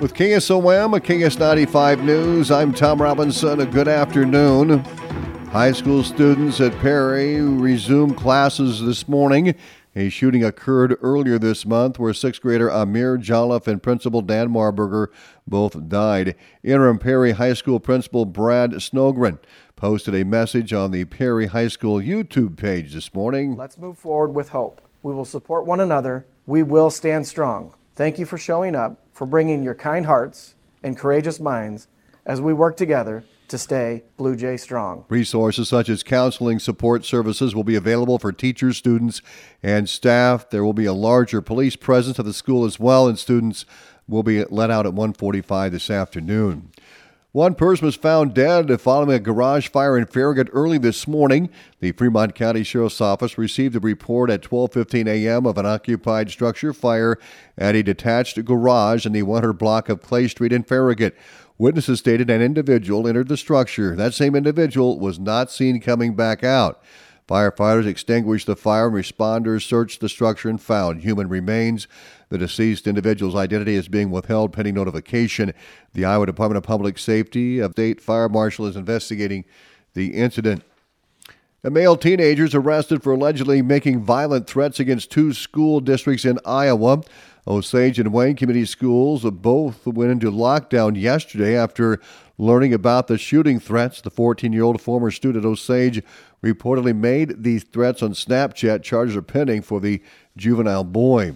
With KSOM, KS95 News, I'm Tom Robinson. A good afternoon. High school students at Perry resume classes this morning. A shooting occurred earlier this month where sixth grader Ahmir Jolliff and principal Dan Marburger both died. Interim Perry High School principal Brad Snogren posted a message on the Perry High School YouTube page this morning. Let's move forward with hope. We will support one another. We will stand strong. Thank you for showing up for bringing your kind hearts and courageous minds as we work together to stay Blue Jay strong. Resources such as counseling support services will be available for teachers, students, and staff. There will be a larger police presence at the school as well, and students will be let out at 1:45 this afternoon. One person was found dead following a garage fire in Farragut early this morning. The Fremont County Sheriff's Office received a report at 12:15 a.m. of an occupied structure fire at a detached garage in the 100 block of Clay Street in Farragut. Witnesses stated an individual entered the structure. That same individual was not seen coming back out. Firefighters extinguished the fire and responders searched the structure and found human remains. The deceased individual's identity is being withheld pending notification. The Iowa Department of Public Safety of State Fire Marshal is investigating the incident. A male teenager is arrested for allegedly making violent threats against two school districts in Iowa. Osage and Wayne Community Schools both went into lockdown yesterday after learning about the shooting threats. The 14 year old former student Osage reportedly made these threats on Snapchat. Charges are pending for the juvenile boy.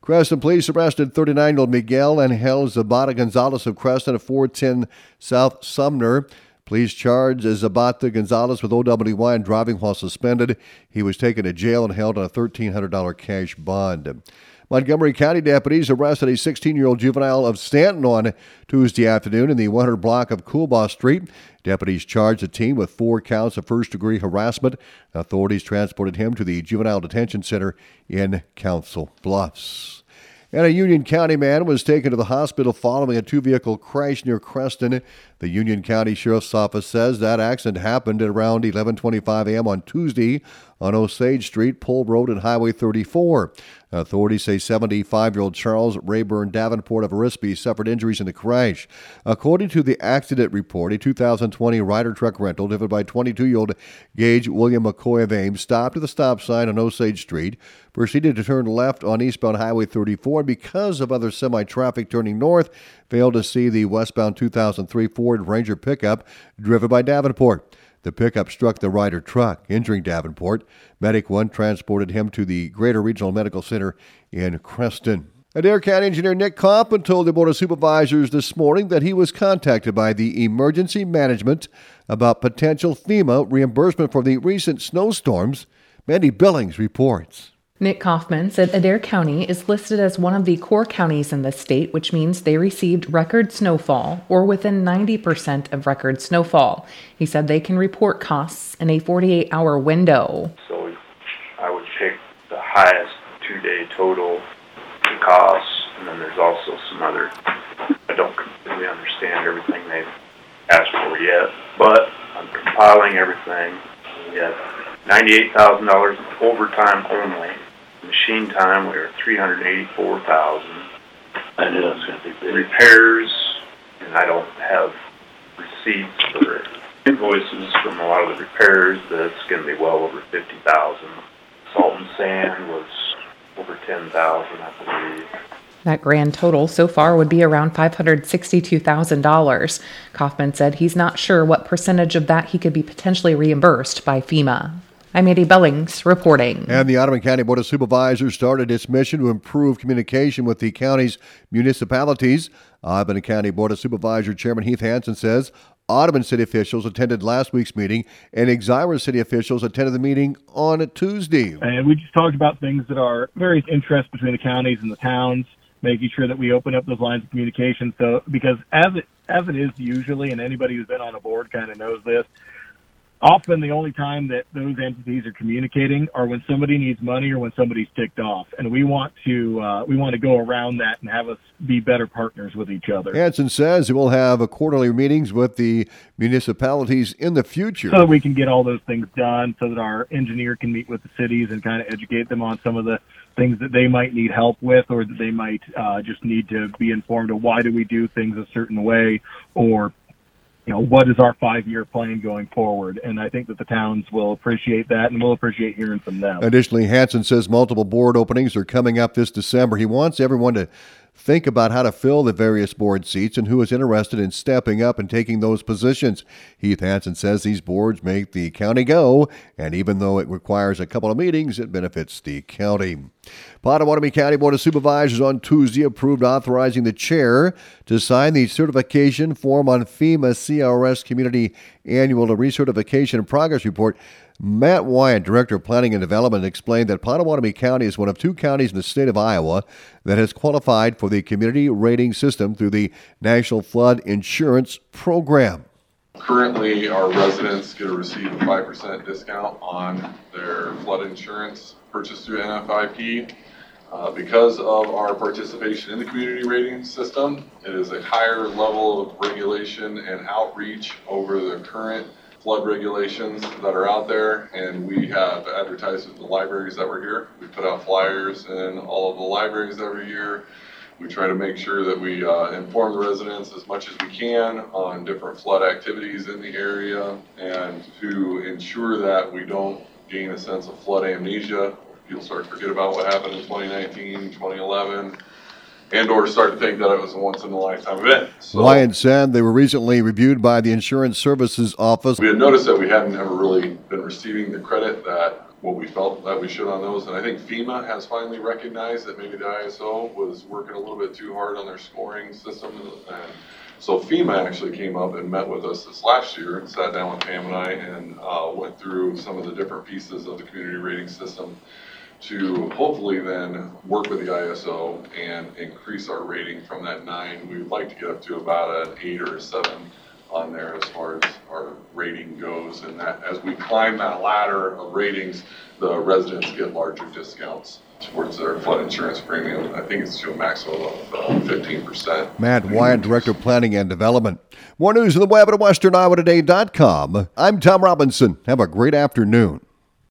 Creston police arrested 39 year old Miguel Angel Zabata Gonzalez of Creston at 410 South Sumner. Police charged Zabata Gonzalez with OWI and driving while suspended. He was taken to jail and held on a $1,300 cash bond. Montgomery County deputies arrested a 16 year old juvenile of Stanton on Tuesday afternoon in the 100 block of Coolbaugh Street. Deputies charged the teen with four counts of first degree harassment. Authorities transported him to the Juvenile Detention Center in Council Bluffs. And a Union County man was taken to the hospital following a two vehicle crash near Creston. The Union County Sheriff's Office says that accident happened at around 11:25 a.m. on Tuesday on Osage Street, Pole Road, and Highway 34. Authorities say 75 year old Charles Rayburn Davenport of Arispe suffered injuries in the crash. According to the accident report, a 2020 Ryder truck rental driven by 22 year old Gage William McCoy of Ames stopped at the stop sign on Osage Street, proceeded to turn left on eastbound Highway 34, and because of other semi traffic turning north, failed to see the westbound 2003 Ford Ranger pickup driven by Davenport. The pickup struck the Ryder truck, injuring Davenport. Medic 1 transported him to the Greater Regional Medical Center in Creston. Adair County Engineer Nick Kaufman told the Board of Supervisors this morning that he was contacted by the Emergency Management about potential FEMA reimbursement for the recent snowstorms. Mandy Billings reports. Nick Kaufman said Adair County is listed as one of the core counties in the state, which means they received record snowfall or within 90% of record snowfall. He said they can report costs in a 48 hour window. So I would pick the highest two day total costs, and then there's also some other. I don't completely understand everything they've asked for yet, but I'm compiling everything. We have $98,000 overtime only machine time, we were three hundred eighty-four thousand. I knew that was gonna be big. Repairs, and I don't have receipts or invoices from a lot of the repairs, that's gonna be well over fifty thousand. Salt and sand was over ten thousand, I believe. That grand total so far would be around $562,000. Kaufman said he's not sure what percentage of that he could be potentially reimbursed by FEMA. I'm Mandy Billings reporting. And the Audubon County Board of Supervisors started its mission to improve communication with the county's municipalities. Audubon County Board of Supervisor Chairman Heath Hansen says Audubon city officials attended last week's meeting, and Exira city officials attended the meeting on Tuesday. And we just talked about things that are various interests between the counties and the towns, making sure that we open up those lines of communication. So, because as it as it is usually, and anybody who's been on a board kind of knows this, often the only time that those entities are communicating are when somebody needs money or when somebody's ticked off, and we want to uh, we want to go around that and have us be better partners with each other. Hanson says it will have a quarterly meetings with the municipalities in the future, so that we can get all those things done, so that our engineer can meet with the cities and kind of educate them on some of the things that they might need help with, or that they might uh, just need to be informed of why do we do things a certain way, or you know, what is our five year plan going forward? And I think that the towns will appreciate that and will appreciate hearing from them. Additionally, Hanson says multiple board openings are coming up this December. He wants everyone to think about how to fill the various board seats and who is interested in stepping up and taking those positions. Heath Hanson says these boards make the county go, and even though it requires a couple of meetings, it benefits the county. Pottawattamie County Board of Supervisors on Tuesday approved authorizing the chair to sign the certification form on FEMA CRS Community Annual Recertification Progress Report Matt Wyatt, Director of Planning and Development, explained that Pottawattamie County is one of two counties in the state of Iowa that has qualified for the community rating system through the National Flood Insurance Program. Currently, our residents get to receive a 5% discount on their flood insurance purchased through NFIP. Uh, because of our participation in the community rating system, it is a higher level of regulation and outreach over the current flood regulations that are out there, and we have advertised with the libraries that were here. We put out flyers in all of the libraries every year. We try to make sure that we uh, inform the residents as much as we can on different flood activities in the area and to ensure that we don't gain a sense of flood amnesia. People start to forget about what happened in 2019, 2011 and or start to think that it was a once in a lifetime event. So, said they were recently reviewed by the Insurance Services Office. We had noticed that we hadn't ever really been receiving the credit that what we felt that we should on those. And I think FEMA has finally recognized that maybe the ISO was working a little bit too hard on their scoring system. And so FEMA actually came up and met with us this last year and sat down with Pam and I and uh, went through some of the different pieces of the community rating system to hopefully then work with the ISO and increase our rating from that nine. We would like to get up to about an eight or a seven on there as far as our rating goes. And that as we climb that ladder of ratings, the residents get larger discounts towards their flood insurance premium. I think it's to a maximum of uh, 15%. Matt Wyatt, Director of Planning and Development. More news on the web at westerniowatoday.com. I'm Tom Robinson. Have a great afternoon.